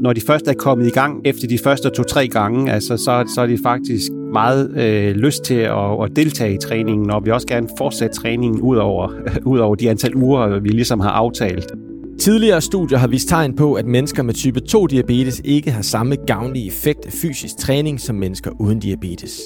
når de først er kommet i gang efter de første to-tre gange, altså, så, så er de faktisk meget øh, lyst til at, at deltage i træningen, og vi også gerne fortsætte træningen ud over, ud over de antal uger, vi ligesom har aftalt. Tidligere studier har vist tegn på, at mennesker med type 2-diabetes ikke har samme gavnlige effekt af fysisk træning som mennesker uden diabetes.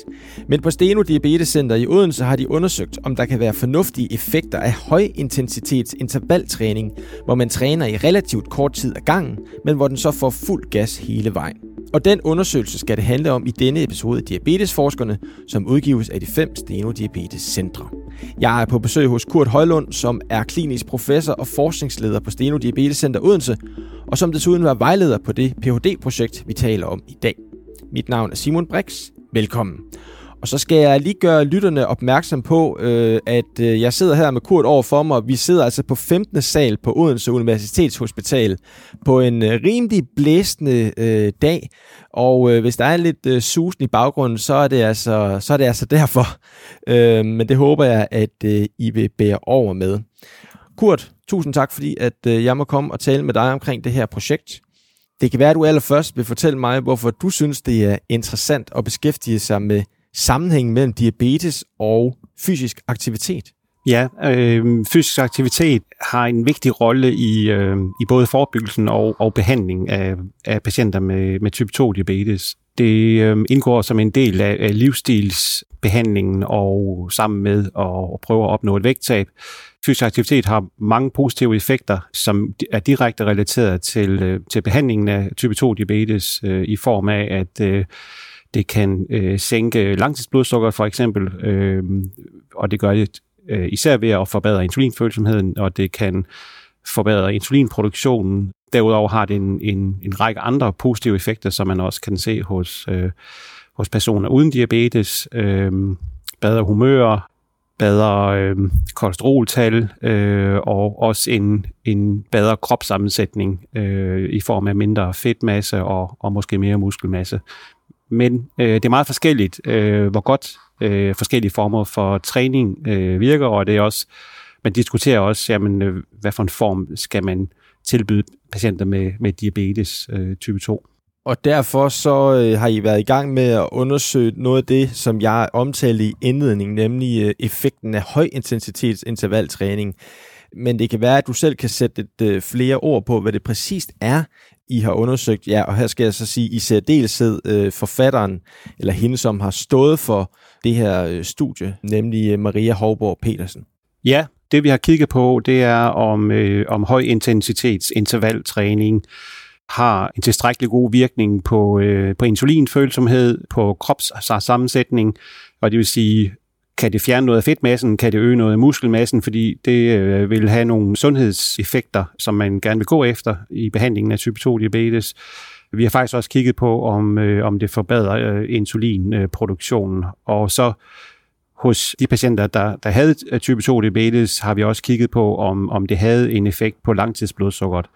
Men på Steno Diabetes Center i Odense har de undersøgt, om der kan være fornuftige effekter af højintensitets intervaltræning, hvor man træner i relativt kort tid ad gangen, men hvor den så får fuld gas hele vejen. Og den undersøgelse skal det handle om i denne episode af Diabetesforskerne, som udgives af de fem Steno Diabetes Centre. Jeg er på besøg hos Kurt Højlund, som er klinisk professor og forskningsleder på Steno Diabetescenter Odense, og som desuden var vejleder på det Ph.D.-projekt, vi taler om i dag. Mit navn er Simon Brix. Velkommen. Og så skal jeg lige gøre lytterne opmærksom på, øh, at øh, jeg sidder her med Kurt over for mig. Vi sidder altså på 15. sal på Odense Universitetshospital på en øh, rimelig blæsende øh, dag. Og øh, hvis der er lidt øh, susen i baggrunden, så er det altså, så er det altså derfor. Øh, men det håber jeg, at øh, I vil bære over med. Kurt, tusind tak, fordi at øh, jeg må komme og tale med dig omkring det her projekt. Det kan være, at du allerførst vil fortælle mig, hvorfor du synes, det er interessant at beskæftige sig med sammenhængen mellem diabetes og fysisk aktivitet? Ja, øh, fysisk aktivitet har en vigtig rolle i, øh, i både forebyggelsen og, og behandling af, af patienter med, med type 2 diabetes. Det øh, indgår som en del af, af livsstilsbehandlingen og sammen med at, at prøve at opnå et vægttab. Fysisk aktivitet har mange positive effekter, som er direkte relateret til, øh, til behandlingen af type 2 diabetes øh, i form af, at øh, det kan øh, sænke langtidsblodsukker for eksempel, øh, og det gør det øh, især ved at forbedre insulinfølsomheden, og det kan forbedre insulinproduktionen. Derudover har det en, en, en række andre positive effekter, som man også kan se hos, øh, hos personer uden diabetes. Øh, bedre humør, bedre øh, kolesteroltal øh, og også en, en bedre kropssammensætning øh, i form af mindre fedtmasse og, og måske mere muskelmasse men øh, det er meget forskelligt, øh, hvor godt øh, forskellige former for træning øh, virker, og det er også, man diskuterer også, jamen, øh, hvad for en form skal man tilbyde patienter med, med diabetes øh, type 2. Og derfor så øh, har I været i gang med at undersøge noget af det, som jeg omtalte i indledningen, nemlig øh, effekten af højintensitetsintervaltræning. Men det kan være, at du selv kan sætte et, øh, flere ord på, hvad det præcist er, i har undersøgt. Ja, og her skal jeg så sige, i særdeleshed øh, forfatteren, eller hende, som har stået for det her øh, studie, nemlig øh, Maria Hovborg Petersen. Ja, det vi har kigget på, det er om, øh, om højintensitetsintervaltræning har en tilstrækkelig god virkning på, øh, på insulinfølsomhed, på kropssammensætning, og det vil sige kan det fjerne noget af fedtmassen? Kan det øge noget af muskelmassen? Fordi det øh, vil have nogle sundhedseffekter, som man gerne vil gå efter i behandlingen af type 2 diabetes. Vi har faktisk også kigget på, om, øh, om det forbedrer øh, insulinproduktionen. Og så hos de patienter, der, der havde øh, type 2 diabetes, har vi også kigget på, om, om det havde en effekt på langtidsblodsukkeret.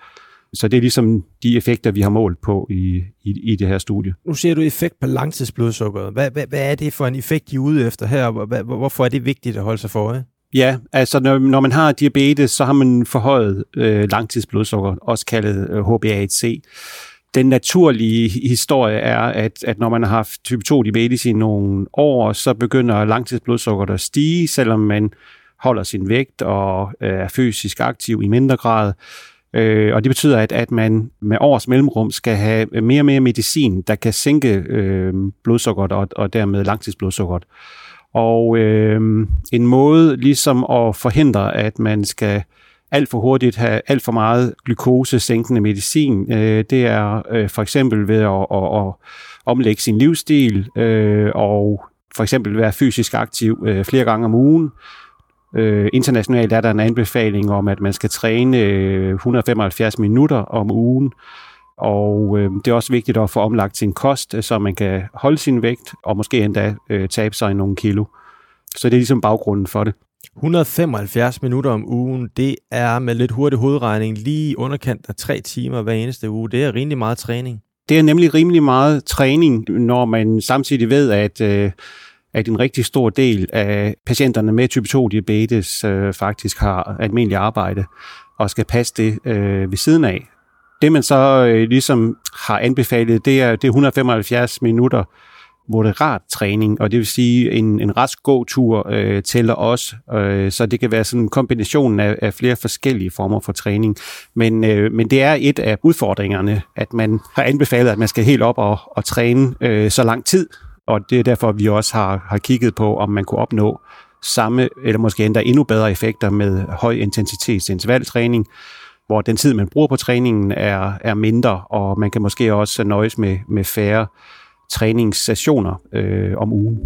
Så det er ligesom de effekter, vi har målt på i, i, i det her studie. Nu ser du effekt på langtidsblodsukkeret. Hvad, hvad, hvad er det for en effekt, I er ude efter her? Hvad, hvorfor er det vigtigt at holde sig for øje? Ja, altså når, når man har diabetes, så har man forhøjet øh, langtidsblodsukker, også kaldet øh, HbA1c. Den naturlige historie er, at, at når man har haft type 2 diabetes i nogle år, så begynder langtidsblodsukkeret at stige, selvom man holder sin vægt og øh, er fysisk aktiv i mindre grad. Øh, og det betyder, at, at man med års mellemrum skal have mere og mere medicin, der kan sænke øh, blodsukkeret og, og dermed langtidsblodsukkeret. Og øh, en måde ligesom at forhindre, at man skal alt for hurtigt have alt for meget glukosesænkende medicin, øh, det er øh, for eksempel ved at, at, at omlægge sin livsstil øh, og for eksempel være fysisk aktiv øh, flere gange om ugen, Øh, internationalt er der en anbefaling om, at man skal træne 175 øh, minutter om ugen, og øh, det er også vigtigt at få omlagt sin kost, så man kan holde sin vægt, og måske endda øh, tabe sig nogle kilo. Så det er ligesom baggrunden for det. 175 minutter om ugen, det er med lidt hurtig hovedregning lige underkant af tre timer hver eneste uge. Det er rimelig meget træning. Det er nemlig rimelig meget træning, når man samtidig ved, at øh, at en rigtig stor del af patienterne med type 2 diabetes øh, faktisk har almindelig arbejde og skal passe det øh, ved siden af. Det man så øh, ligesom har anbefalet, det er, det er 175 minutter moderat træning, og det vil sige, en, en rask gåtur øh, tæller også, øh, så det kan være sådan en kombination af, af flere forskellige former for træning. Men, øh, men det er et af udfordringerne, at man har anbefalet, at man skal helt op og, og træne øh, så lang tid, og det er derfor, vi også har, har kigget på, om man kunne opnå samme, eller måske endda endnu bedre effekter med høj intensitets intervaltræning, hvor den tid, man bruger på træningen, er, er mindre, og man kan måske også nøjes med, med færre træningssessioner øh, om ugen.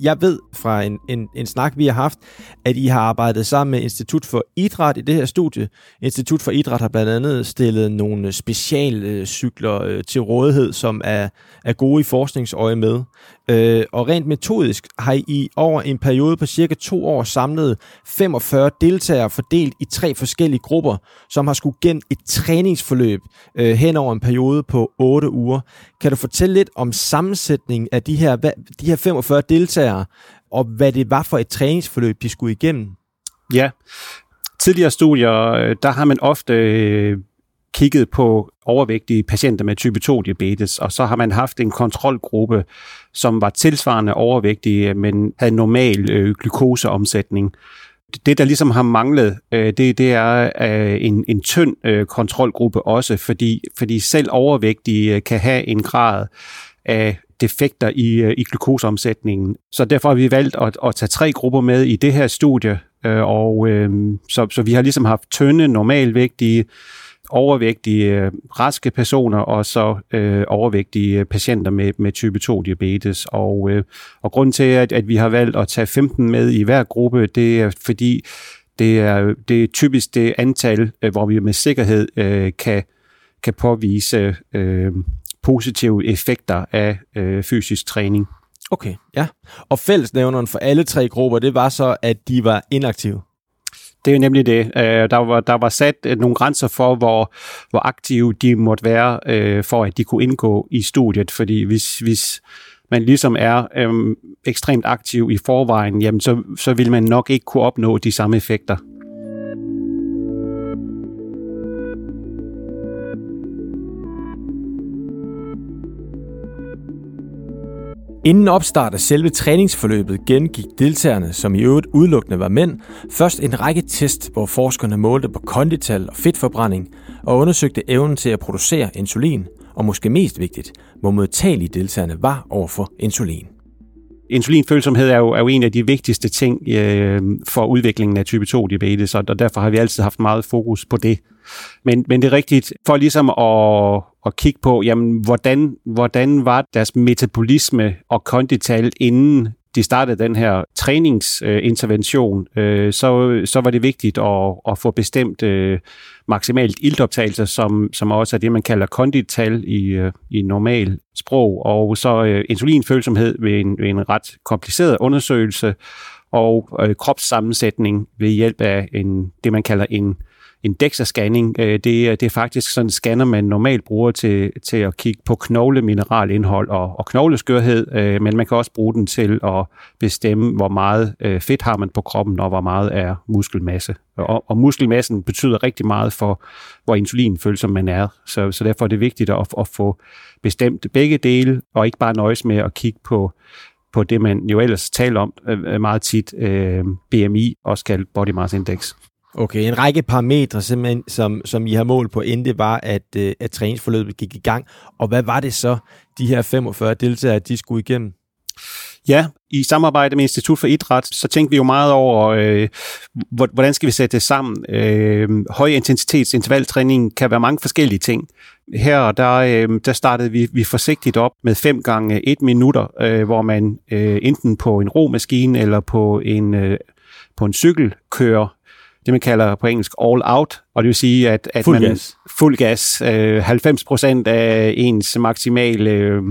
Jeg ved fra en, en, en snak, vi har haft, at I har arbejdet sammen med Institut for Idræt i det her studie. Institut for Idræt har blandt andet stillet nogle specialcykler øh, til rådighed, som er, er gode i forskningsøje med. Øh, og rent metodisk har I over en periode på cirka to år samlet 45 deltagere fordelt i tre forskellige grupper, som har skulle gennem et træningsforløb øh, hen over en periode på 8 uger. Kan du fortælle lidt om sammensætningen af de her, de her 45 deltagere, og hvad det var for et træningsforløb, de skulle igennem? Ja, tidligere studier, øh, der har man ofte øh, kigget på overvægtige patienter med type 2 diabetes, og så har man haft en kontrolgruppe, som var tilsvarende overvægtige, øh, men havde normal øh, glukoseomsætning. Det, der ligesom har manglet, øh, det, det er øh, en, en tynd øh, kontrolgruppe også, fordi, fordi selv overvægtige kan have en grad af defekter i, øh, i glukoseomsætningen. Så derfor har vi valgt at, at tage tre grupper med i det her studie, øh, og øh, så, så vi har ligesom haft tynde, normalvægtige, overvægtige, øh, raske personer og så øh, overvægtige øh, patienter med, med type 2 diabetes. Og, øh, og grunden til, at, at vi har valgt at tage 15 med i hver gruppe, det er fordi, det er, det er typisk det antal, hvor vi med sikkerhed øh, kan, kan påvise øh, positive effekter af øh, fysisk træning. Okay, ja. Og fællesnævneren for alle tre grupper, det var så, at de var inaktive? Det er nemlig det. Øh, der, var, der var sat øh, nogle grænser for, hvor, hvor aktive de måtte være, øh, for at de kunne indgå i studiet. Fordi hvis, hvis man ligesom er øh, ekstremt aktiv i forvejen, jamen så, så vil man nok ikke kunne opnå de samme effekter. Inden opstart af selve træningsforløbet gengik deltagerne, som i øvrigt udelukkende var mænd, først en række test, hvor forskerne målte på kondital og fedtforbrænding og undersøgte evnen til at producere insulin, og måske mest vigtigt, hvor modtagelige deltagerne var overfor insulin. Insulinfølsomhed er jo, er jo en af de vigtigste ting øh, for udviklingen af type 2 diabetes, og derfor har vi altid haft meget fokus på det. Men, men det er rigtigt, for ligesom at, at kigge på, jamen, hvordan, hvordan var deres metabolisme og kondital inden de startede den her træningsintervention, øh, så, så var det vigtigt at, at få bestemt øh, maksimalt iltoptagelse, som, som også er det, man kalder kondital i, øh, i normal sprog, og så øh, insulinfølsomhed ved en, ved en ret kompliceret undersøgelse, og øh, kropssammensætning ved hjælp af en, det, man kalder en en DEXA-scanning. Øh, det, det er faktisk sådan en scanner, man normalt bruger til, til at kigge på knoglemineralindhold og, og knogleskørhed, øh, men man kan også bruge den til at bestemme, hvor meget øh, fedt har man på kroppen, og hvor meget er muskelmasse. Og, og muskelmassen betyder rigtig meget for, hvor insulinfølsom man er. Så, så derfor er det vigtigt at, at få bestemt begge dele, og ikke bare nøjes med at kigge på på det, man jo ellers taler om øh, meget tit, øh, BMI, også kaldt Body Mass Index. Okay, en række parametre, simpelthen, som, som I har mål på, inden det var, at, øh, at træningsforløbet gik i gang. Og hvad var det så, de her 45 deltagere, de skulle igennem? Ja, i samarbejde med Institut for Idræt, så tænkte vi jo meget over, øh, hvordan skal vi sætte det sammen. Øh, høj intensitets intervaltræning kan være mange forskellige ting. Her der, øh, der startede vi, vi forsigtigt op med 5 gange 1 minutter, øh, hvor man øh, enten på en romaskine eller på en, øh, på en cykel kører det, man kalder på engelsk all out, og det vil sige, at, at fuld man gas. fuld gas, øh, 90 procent af ens maksimale øh,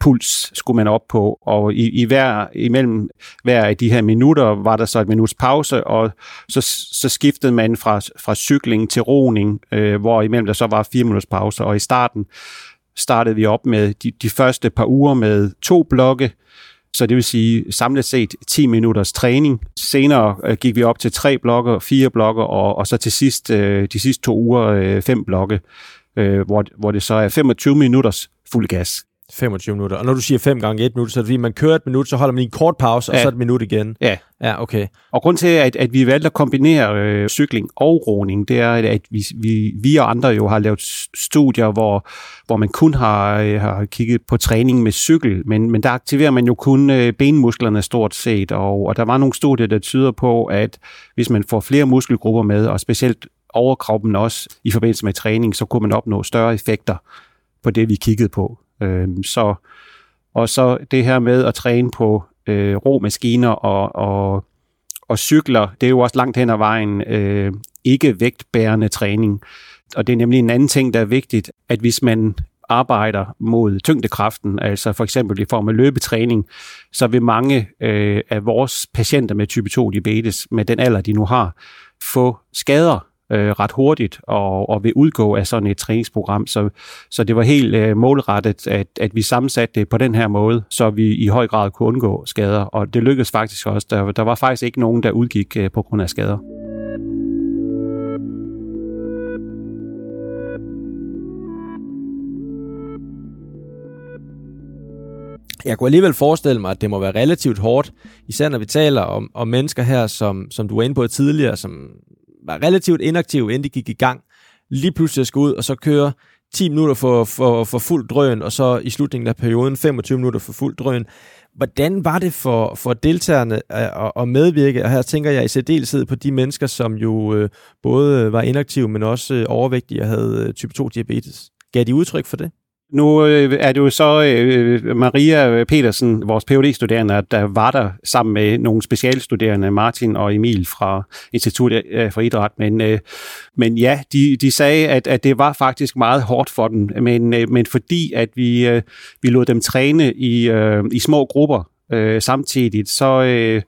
puls skulle man op på, og i, i hver, imellem hver af de her minutter var der så et minuts pause, og så, så skiftede man fra, fra cykling til roning, øh, hvor imellem der så var fire minutters pause, og i starten startede vi op med de, de første par uger med to blokke, så det vil sige samlet set 10 minutters træning. Senere øh, gik vi op til tre blokke, fire blokke, og, og så til sidst øh, de sidste to uger øh, fem blokke, øh, hvor, hvor det så er 25 minutters fuld gas. 25 minutter. Og når du siger 5 gange 1 minut, så er det fordi, man kører et minut, så holder man en kort pause, og ja. så et minut igen. Ja. Ja, okay. Og grund til, at, at vi valgte at kombinere øh, cykling og roning, det er, at vi, vi, vi og andre jo har lavet studier, hvor, hvor man kun har, øh, har kigget på træning med cykel, men, men der aktiverer man jo kun øh, benmusklerne stort set, og, og der var nogle studier, der tyder på, at hvis man får flere muskelgrupper med, og specielt overkroppen også i forbindelse med træning, så kunne man opnå større effekter på det, vi kiggede på. Øh, så, og så det her med at træne på øh, romaskiner og, og, og cykler, det er jo også langt hen ad vejen øh, ikke vægtbærende træning. Og det er nemlig en anden ting, der er vigtigt, at hvis man arbejder mod tyngdekraften, altså for eksempel i form af løbetræning, så vil mange øh, af vores patienter med type 2 diabetes, med den alder, de nu har, få skader øh, ret hurtigt og, og vil udgå af sådan et træningsprogram. Så, så det var helt øh, målrettet, at, at vi sammensatte det på den her måde, så vi i høj grad kunne undgå skader. Og det lykkedes faktisk også. Der, der var faktisk ikke nogen, der udgik øh, på grund af skader. Jeg kunne alligevel forestille mig, at det må være relativt hårdt, især når vi taler om, om mennesker her, som, som du var inde på tidligere, som var relativt inaktiv, inden de gik i gang, lige pludselig skal ud og så køre 10 minutter for, for, for fuld drøn, og så i slutningen af perioden 25 minutter for fuld drøn. Hvordan var det for, for deltagerne øh, at, at medvirke? Og her tænker jeg i særdeleshed på de mennesker, som jo øh, både var inaktive, men også øh, overvægtige og havde øh, type 2 diabetes. Gav de udtryk for det? Nu øh, er det jo så øh, Maria Petersen, vores phd studerende der øh, var der sammen med nogle specialstuderende, Martin og Emil fra Institut øh, for Idræt. Men, øh, men ja, de, de sagde, at, at det var faktisk meget hårdt for dem, men, øh, men fordi at vi, øh, vi lod dem træne i, øh, i små grupper øh, samtidig, så... Øh,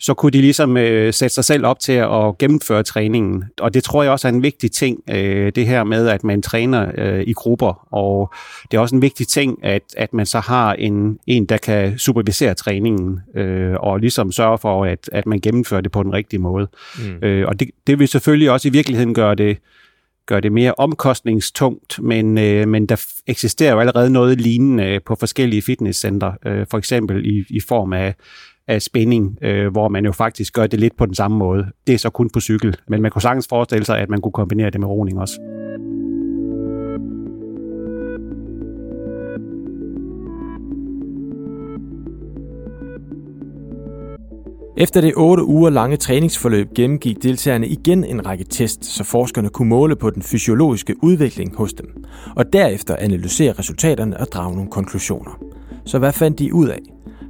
så kunne de ligesom øh, sætte sig selv op til at gennemføre træningen. Og det tror jeg også er en vigtig ting, øh, det her med, at man træner øh, i grupper. Og det er også en vigtig ting, at, at man så har en, en der kan supervisere træningen, øh, og ligesom sørge for, at, at man gennemfører det på den rigtige måde. Mm. Øh, og det, det vil selvfølgelig også i virkeligheden gøre det, gøre det mere omkostningstungt, men, øh, men der eksisterer jo allerede noget lignende på forskellige fitnesscentre, øh, for eksempel i, i form af af spænding, øh, hvor man jo faktisk gør det lidt på den samme måde. Det er så kun på cykel, men man kunne sagtens forestille sig, at man kunne kombinere det med roning også. Efter det 8 uger lange træningsforløb gennemgik deltagerne igen en række test, så forskerne kunne måle på den fysiologiske udvikling hos dem, og derefter analysere resultaterne og drage nogle konklusioner. Så hvad fandt de ud af?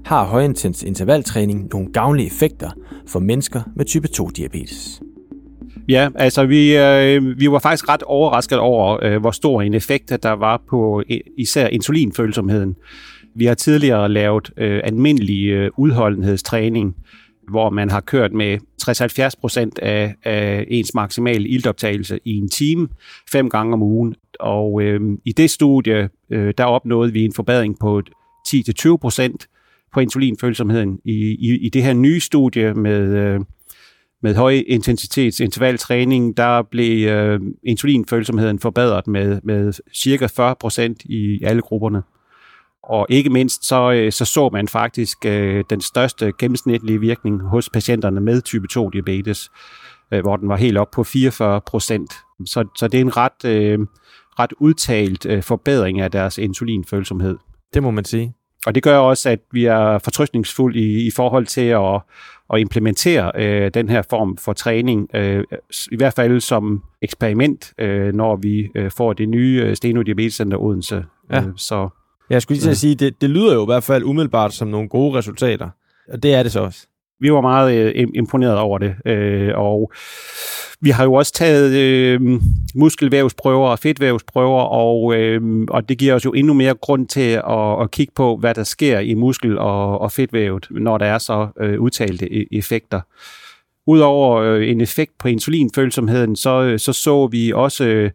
Har højintens intervaltræning nogle gavnlige effekter for mennesker med type 2-diabetes. Ja, altså vi, øh, vi var faktisk ret overrasket over, øh, hvor stor en effekt der var på øh, især insulinfølsomheden. Vi har tidligere lavet øh, almindelig øh, udholdenhedstræning, hvor man har kørt med 60-70 af, af ens maksimale iltoptagelse i en time, fem gange om ugen. Og øh, i det studie, øh, der opnåede vi en forbedring på 10-20 på insulinfølsomheden. I, i, i det her nye studie med, øh, med høj intensitets intervaltræning, der blev øh, insulinfølsomheden forbedret med, med cirka 40 procent i alle grupperne. Og ikke mindst så, øh, så så man faktisk øh, den største gennemsnitlige virkning hos patienterne med type 2 diabetes, øh, hvor den var helt op på 44 procent. Så, så det er en ret, øh, ret udtalt øh, forbedring af deres insulinfølsomhed. Det må man sige. Og det gør også, at vi er fortrystningsfulde i, i forhold til at, at implementere øh, den her form for træning, øh, i hvert fald som eksperiment, øh, når vi øh, får det nye øh, Steno Diabetes Center Odense. Ja. Øh, så, jeg skulle lige til at sige, det, det lyder jo i hvert fald umiddelbart som nogle gode resultater, og det er det så også vi var meget øh, imponeret over det. Øh, og vi har jo også taget øh, muskelvævsprøver og fedtvævsprøver, og, øh, og det giver os jo endnu mere grund til at, at kigge på, hvad der sker i muskel- og, og fedtvævet, når der er så øh, udtalte e-, effekter. Udover øh, en effekt på insulinfølsomheden, så, øh, så så vi også øh,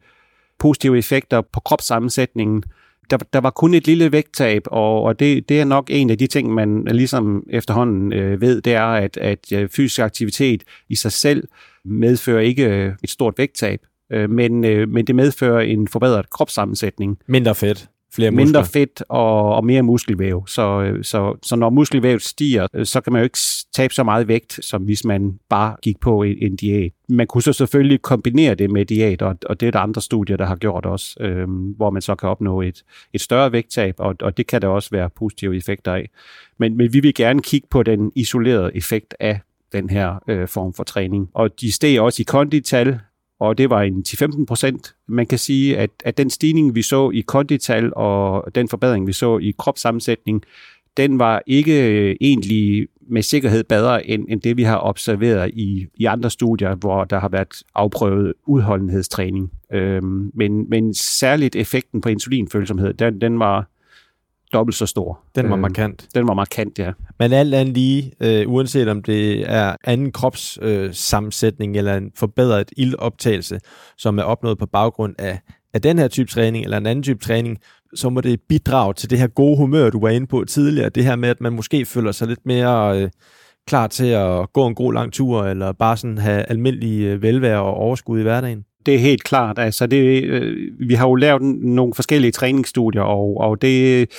positive effekter på kropssammensætningen, der, der var kun et lille vægttab, og, og det, det er nok en af de ting, man ligesom efterhånden øh, ved, det er, at, at øh, fysisk aktivitet i sig selv medfører ikke øh, et stort vægttab, øh, men, øh, men det medfører en forbedret kropssammensætning. Mindre fedt. Flere muskler. Mindre fedt og, og mere muskelvæv. Så, så, så når muskelvævet stiger, så kan man jo ikke tabe så meget vægt, som hvis man bare gik på en, en diæt. Man kunne så selvfølgelig kombinere det med diæt, og, og det er der andre studier, der har gjort også, øh, hvor man så kan opnå et, et større vægttab, og, og det kan der også være positive effekter af. Men, men vi vil gerne kigge på den isolerede effekt af den her øh, form for træning. Og de steg også i kondital, og det var en 10-15 procent. Man kan sige, at, at den stigning, vi så i kondital, og den forbedring, vi så i kropssammensætning, den var ikke øh, egentlig med sikkerhed bedre end, end det, vi har observeret i, i andre studier, hvor der har været afprøvet udholdenhedstræning. Øhm, men, men særligt effekten på insulinfølsomhed, den, den var dobbelt så stor. Den var øh, markant. Den var markant, ja. Men alt andet lige, øh, uanset om det er anden kropssammensætning øh, eller en forbedret ildoptagelse, som er opnået på baggrund af, af den her type træning eller en anden type træning, så må det bidrage til det her gode humør, du var inde på tidligere. Det her med, at man måske føler sig lidt mere øh, klar til at gå en god lang tur, eller bare sådan have almindelig øh, velvære og overskud i hverdagen det er helt klart. Altså det, øh, vi har jo lavet nogle forskellige træningsstudier, og, og det,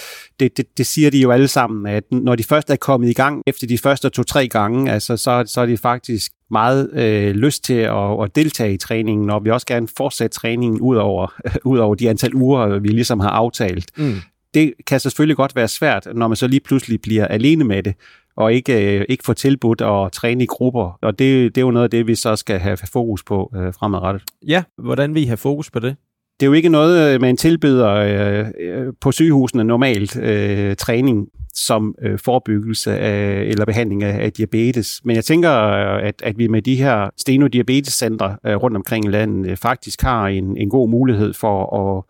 det, det, det siger de jo alle sammen, at når de først er kommet i gang efter de første to-tre gange, altså så, så er de faktisk meget øh, lyst til at, at deltage i træningen, og vi også gerne fortsætte træningen ud over, ud over de antal uger, vi ligesom har aftalt. Mm. Det kan selvfølgelig godt være svært, når man så lige pludselig bliver alene med det og ikke, øh, ikke få tilbudt at træne i grupper. Og det, det er jo noget af det, vi så skal have fokus på øh, fremadrettet. Ja, hvordan vil I have fokus på det? Det er jo ikke noget, øh, man tilbyder øh, øh, på sygehusene normalt øh, træning som øh, forebyggelse af, eller behandling af, af diabetes. Men jeg tænker, at, at vi med de her stenodiabetescentre øh, rundt omkring i landet øh, faktisk har en, en god mulighed for at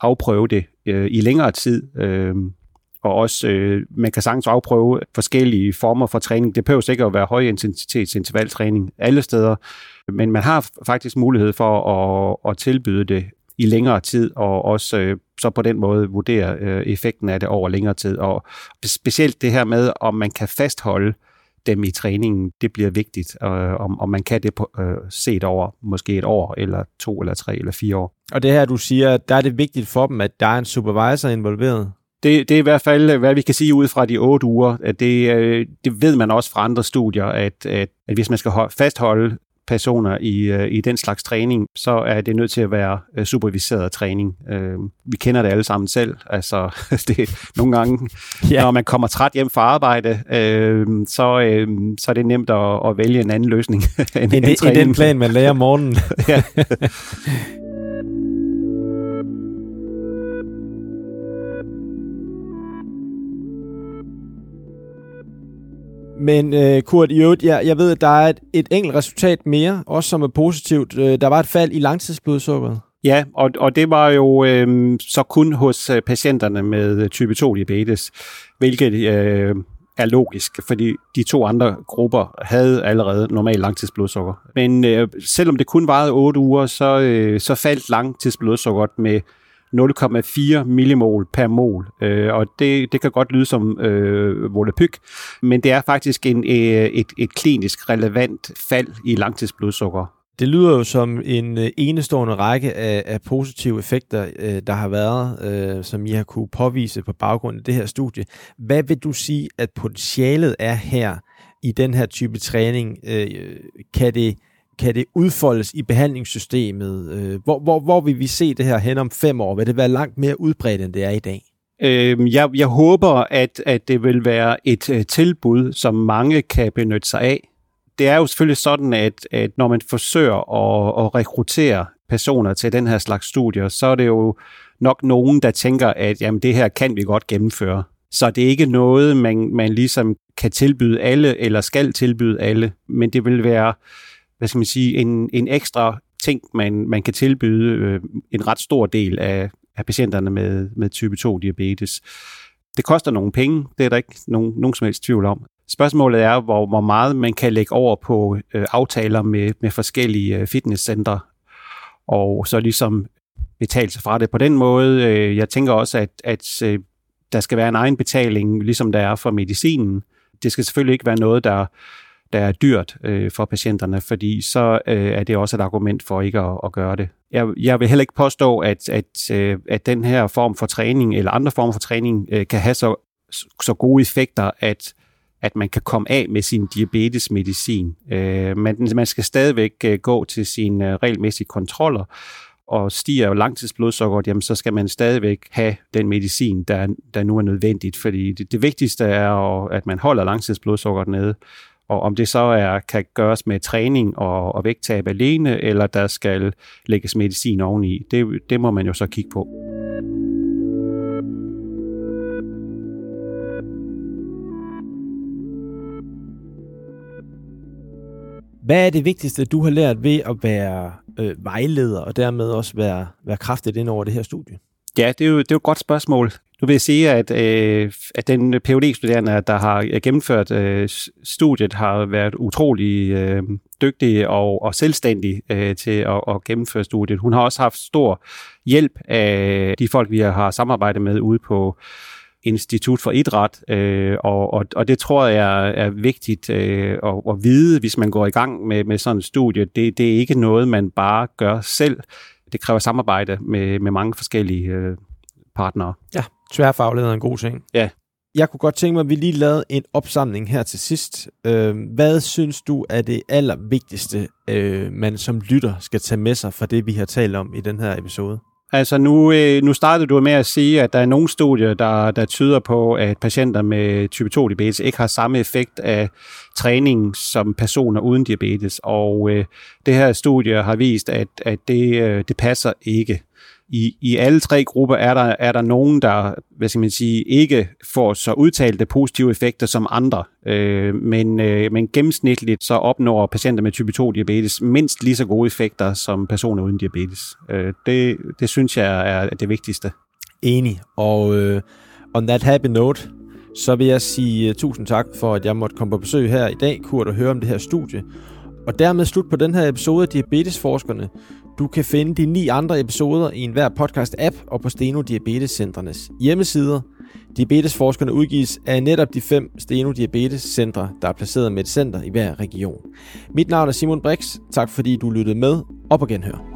afprøve det øh, i længere tid. Øh, og også øh, man kan sagtens afprøve forskellige former for træning. Det behøver ikke at være høj intensitets intervaltræning alle steder, men man har faktisk mulighed for at, at tilbyde det i længere tid, og også øh, så på den måde vurdere øh, effekten af det over længere tid. Og specielt det her med, om man kan fastholde dem i træningen, det bliver vigtigt, øh, om, om man kan det på, øh, set over måske et år, eller to, eller tre, eller fire år. Og det her, du siger, der er det vigtigt for dem, at der er en supervisor involveret? Det, det er i hvert fald, hvad vi kan sige ud fra de otte uger. At det, øh, det ved man også fra andre studier, at, at, at hvis man skal fastholde personer i, øh, i den slags træning, så er det nødt til at være øh, superviseret træning. Vi kender det alle sammen selv. Altså, det, nogle gange, ja. når man kommer træt hjem fra arbejde, så, så er det nemt at, at vælge en anden løsning end, end, end den plan, man lærer om morgenen. ja. Men øh, Kurt, i øvrigt, jeg, jeg ved, at der er et, et enkelt resultat mere, også som er positivt. Øh, der var et fald i langtidsblodsukkeret. Ja, og, og det var jo øh, så kun hos øh, patienterne med øh, type 2 diabetes, hvilket øh, er logisk, fordi de to andre grupper havde allerede normal langtidsblodsukker. Men øh, selvom det kun varede 8 uger, så, øh, så faldt langtidsblodsukkeret med 0,4 millimol per mol. Øh, og det, det kan godt lyde som øh, volapyk, men det er faktisk en, øh, et, et klinisk relevant fald i langtidsblodsukker. Det lyder jo som en øh, enestående række af, af positive effekter, øh, der har været, øh, som I har kunne påvise på baggrund af det her studie. Hvad vil du sige, at potentialet er her i den her type træning? Øh, kan det kan det udfoldes i behandlingssystemet? Øh, hvor, hvor, hvor vil vi se det her hen om fem år? Vil det være langt mere udbredt, end det er i dag? Øh, jeg, jeg håber, at, at det vil være et øh, tilbud, som mange kan benytte sig af. Det er jo selvfølgelig sådan, at, at når man forsøger at, at rekruttere personer til den her slags studier, så er det jo nok nogen, der tænker, at jamen, det her kan vi godt gennemføre. Så det er ikke noget, man, man ligesom kan tilbyde alle, eller skal tilbyde alle, men det vil være hvad skal man sige, en, en ekstra ting, man, man kan tilbyde øh, en ret stor del af, af patienterne med, med type 2 diabetes. Det koster nogle penge, det er der ikke nogen, nogen som helst tvivl om. Spørgsmålet er, hvor, hvor meget man kan lægge over på øh, aftaler med, med forskellige øh, fitnesscentre, og så ligesom betale sig fra det på den måde. Øh, jeg tænker også, at, at øh, der skal være en egen betaling, ligesom der er for medicinen. Det skal selvfølgelig ikke være noget, der, der er dyrt øh, for patienterne, fordi så øh, er det også et argument for ikke at, at gøre det. Jeg, jeg vil heller ikke påstå, at, at, øh, at den her form for træning eller andre former for træning øh, kan have så, så gode effekter, at at man kan komme af med sin diabetesmedicin. Øh, men man skal stadigvæk øh, gå til sine øh, regelmæssige kontroller, og stiger jo langtidsblodsukkeret, jamen så skal man stadigvæk have den medicin, der, der nu er nødvendigt, fordi det, det vigtigste er, at man holder langtidsblodsukkeret nede, og om det så er, kan gøres med træning og, og vægttab alene, eller der skal lægges medicin oveni, det, det må man jo så kigge på. Hvad er det vigtigste, du har lært ved at være øh, vejleder, og dermed også være, være kraftigt ind over det her studie? Ja, det er jo, det er jo et godt spørgsmål. Nu vil jeg sige, at, øh, at den phd studerende der har øh, gennemført øh, studiet, har været utrolig øh, dygtig og, og selvstændig øh, til at, at gennemføre studiet. Hun har også haft stor hjælp af de folk, vi har samarbejdet med ude på Institut for Idræt, øh, og, og, og det tror jeg er vigtigt øh, at, at vide, hvis man går i gang med, med sådan et studie. Det, det er ikke noget, man bare gør selv. Det kræver samarbejde med, med mange forskellige øh, partnere. Ja, tværfaglighed er en god ting. Ja. Jeg kunne godt tænke mig, at vi lige lavede en opsamling her til sidst. Øh, hvad synes du er det allervigtigste, øh, man som lytter skal tage med sig fra det, vi har talt om i den her episode? Altså nu, øh, nu startede du med at sige, at der er nogle studier, der, der tyder på, at patienter med type 2 diabetes ikke har samme effekt af træning som personer uden diabetes. Og øh, det her studie har vist, at, at det, øh, det passer ikke i, i alle tre grupper er der, er der nogen, der hvad skal man sige, ikke får så udtalte positive effekter som andre. Øh, men, øh, men gennemsnitligt så opnår patienter med type 2 diabetes mindst lige så gode effekter som personer uden diabetes. Øh, det, det synes jeg er det vigtigste. Enig. Og øh, on that happy note, så vil jeg sige øh, tusind tak for, at jeg måtte komme på besøg her i dag, Kurt, og høre om det her studie. Og dermed slut på den her episode af Diabetesforskerne. Du kan finde de ni andre episoder i enhver podcast-app og på Steno Diabetes Centrenes hjemmesider. Diabetesforskerne udgives af netop de fem Steno Diabetes Centre, der er placeret med et center i hver region. Mit navn er Simon Brix. Tak fordi du lyttede med. og på genhør.